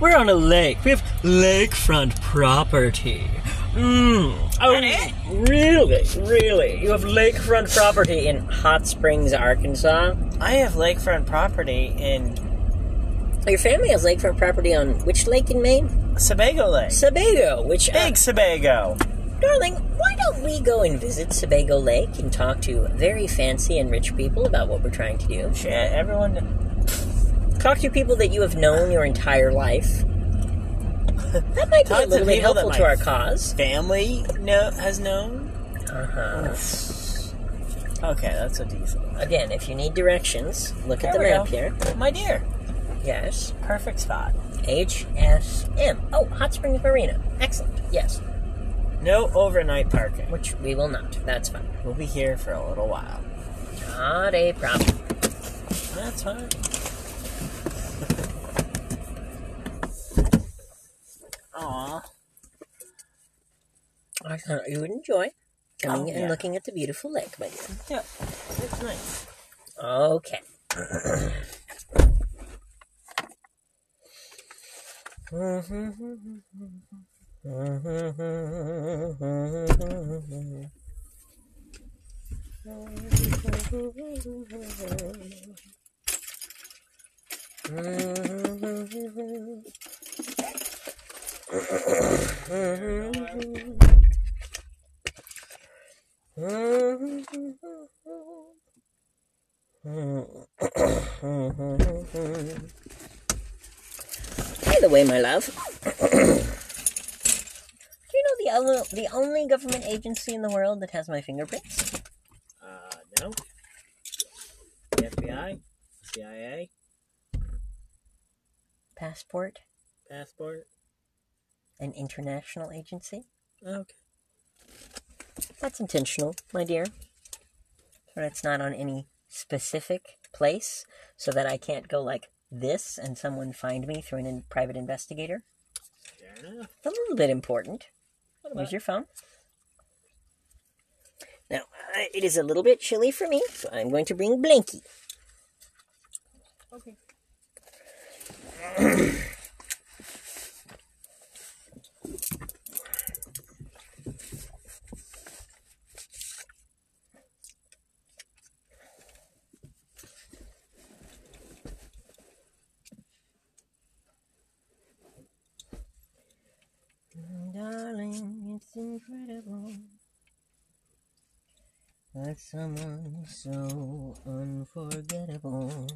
We're on a lake. We have lakefront property. Mm. Oh, really? Really? You have lakefront property in Hot Springs, Arkansas? I have lakefront property in Your family has lakefront property on which lake in Maine? Sebago Lake. Sebago, which uh, Big Sebago. Darling, why don't we go and visit Sebago Lake and talk to very fancy and rich people about what we're trying to do? Shit, everyone. Talk to people that you have known your entire life. That might be a to little bit helpful to our cause. Family no, has known. Uh-huh. Okay, that's a decent. one. Again, if you need directions, look at There the we map go. here. My dear, Yes. perfect spot. HSM. Oh, Hot Springs Marina. Excellent. Yes. No overnight parking. Which we will not. That's fine. We'll be here for a little while. Not a problem. That's fine. Aw. I thought uh, you would enjoy coming Oh, and looking at the beautiful lake, my dear. Yeah, it's nice. Okay. the way, my love, do you know the the only government agency in the world that has my fingerprints? Uh, no. The FBI, CIA, Passport, passport. an international agency. Okay. That's intentional, my dear. But it's not on any specific place, so that I can't go like this and someone find me through an in- private investigator. Fair enough. It's a little bit important. What Where's about your phone? Now, uh, it is a little bit chilly for me, so I'm going to bring Blinky. Okay. Darling, it's incredible someone so unforgettable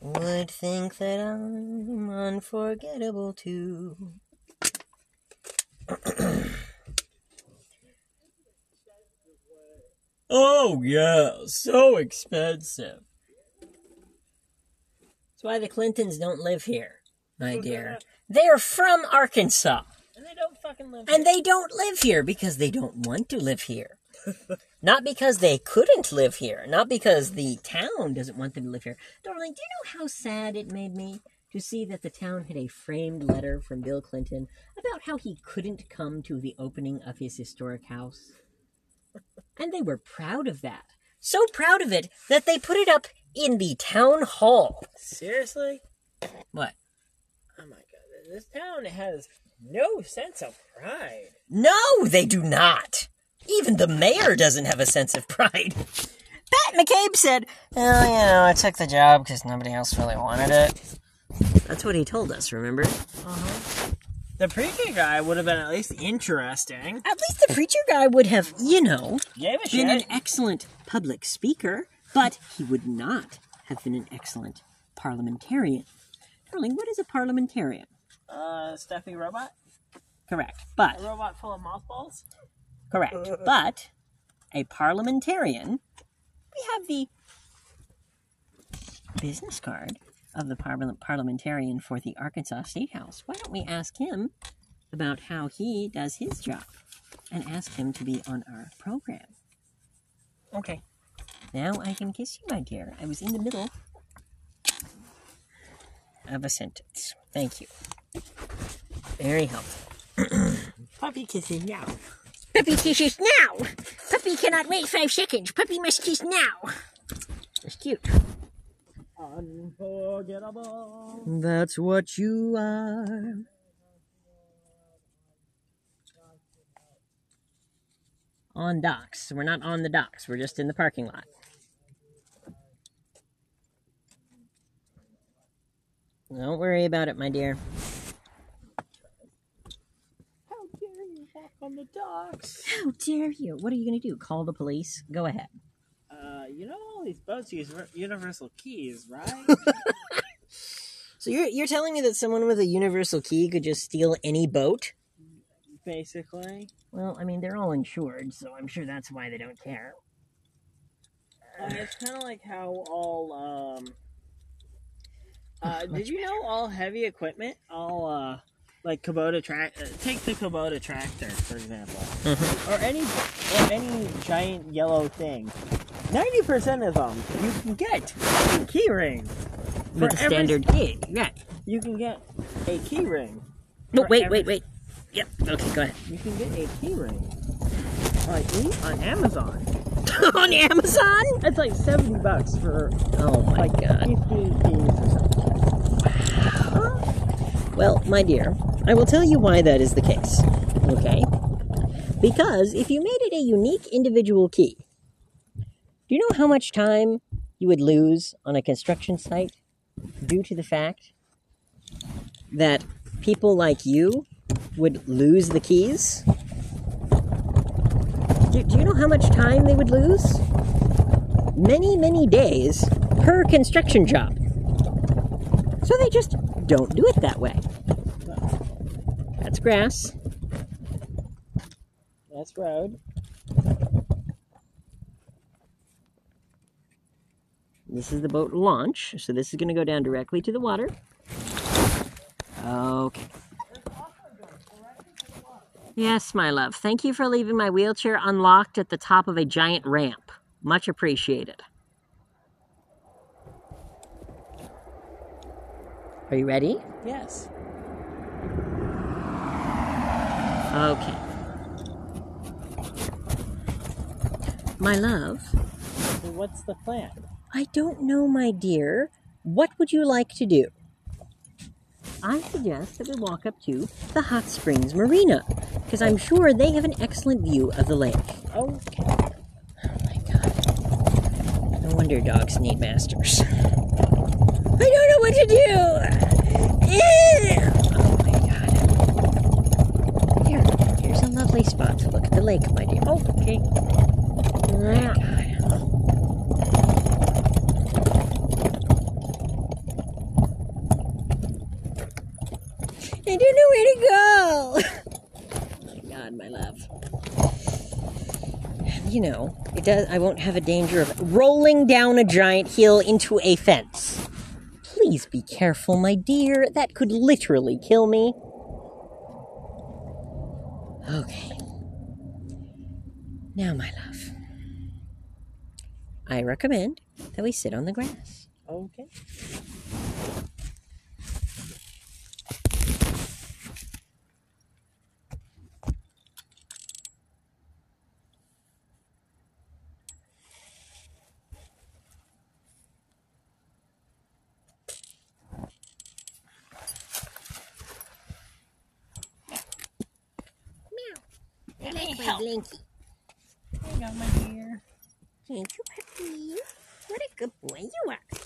would think that I'm unforgettable too. oh, yeah, so expensive. That's why the Clintons don't live here, my dear. They're from Arkansas. And they don't fucking live. And they don't live here because they don't want to live here. Not because they couldn't live here. Not because the town doesn't want them to live here. Darling, do you know how sad it made me to see that the town had a framed letter from Bill Clinton about how he couldn't come to the opening of his historic house? And they were proud of that. So proud of it that they put it up in the town hall. Seriously? What? Oh my god, this town has no sense of pride. No, they do not. Even the mayor doesn't have a sense of pride. Pat McCabe said, Well, you know, I took the job because nobody else really wanted it. That's what he told us, remember? Uh-huh. The preacher guy would have been at least interesting. At least the preacher guy would have, you know, Gave a been an excellent public speaker, but he would not have been an excellent parliamentarian. Darling, what is a parliamentarian? Uh, stuffy robot? Correct. But A robot full of mothballs? Correct. Uh. But a parliamentarian, we have the business card of the parliament parliamentarian for the Arkansas State House. Why don't we ask him about how he does his job and ask him to be on our program? Okay. Now I can kiss you, my dear. I was in the middle of a sentence. Thank you. Very helpful. Puppy kissing now. Puppy kisses now! Puppy cannot wait five seconds. Puppy must kiss now. It's cute. Unforgettable. That's what you are. On docks. We're not on the docks. We're just in the parking lot. Don't worry about it, my dear. How dare you walk on the docks? How dare you? What are you going to do? Call the police? Go ahead. Uh, you know all these boats use universal keys, right? So you're you're telling me that someone with a universal key could just steal any boat? Basically. Well, I mean, they're all insured, so I'm sure that's why they don't care. Uh, it's kind of like how all um. Uh, did you know all heavy equipment, all uh, like Kubota track? Uh, take the Kubota tractor for example, or any or any giant yellow thing. Ninety percent of them you can get a key ring. With a For every- standard key. Yeah. You can get a key ring. No, wait, every- wait, wait. Yep. Okay, go ahead. You can get a key ring. On, E- on Amazon. On Amazon? It's like seventy bucks for Oh my like god. fifty keys or something. Well, my dear, I will tell you why that is the case. Okay? Because if you made it a unique individual key, do you know how much time you would lose on a construction site due to the fact that people like you would lose the keys? Do, do you know how much time they would lose? Many, many days per construction job. So they just don't do it that way. That's grass. That's road. This is the boat launch, so this is going to go down directly to the water. Okay. Yes, my love. Thank you for leaving my wheelchair unlocked at the top of a giant ramp. Much appreciated. Are you ready? Yes. Okay. My love, So what's the plan? I don't know, my dear. What would you like to do? I suggest that we walk up to the Hot Springs Marina, because I'm sure they have an excellent view of the lake. Okay. Oh my god. No wonder dogs need masters. I don't know what to do! Eh! Oh my god. Here, here's a lovely spot to look at the lake, my dear. Oh, Okay. I don't know where to go. oh my God, my love. You know, it does. I won't have a danger of rolling down a giant hill into a fence. Please be careful, my dear. That could literally kill me. Okay. Now, my love, I recommend that we sit on the grass. Okay. I like my blankie. There you go, my dear. Thank you, puppy. What a good boy you are.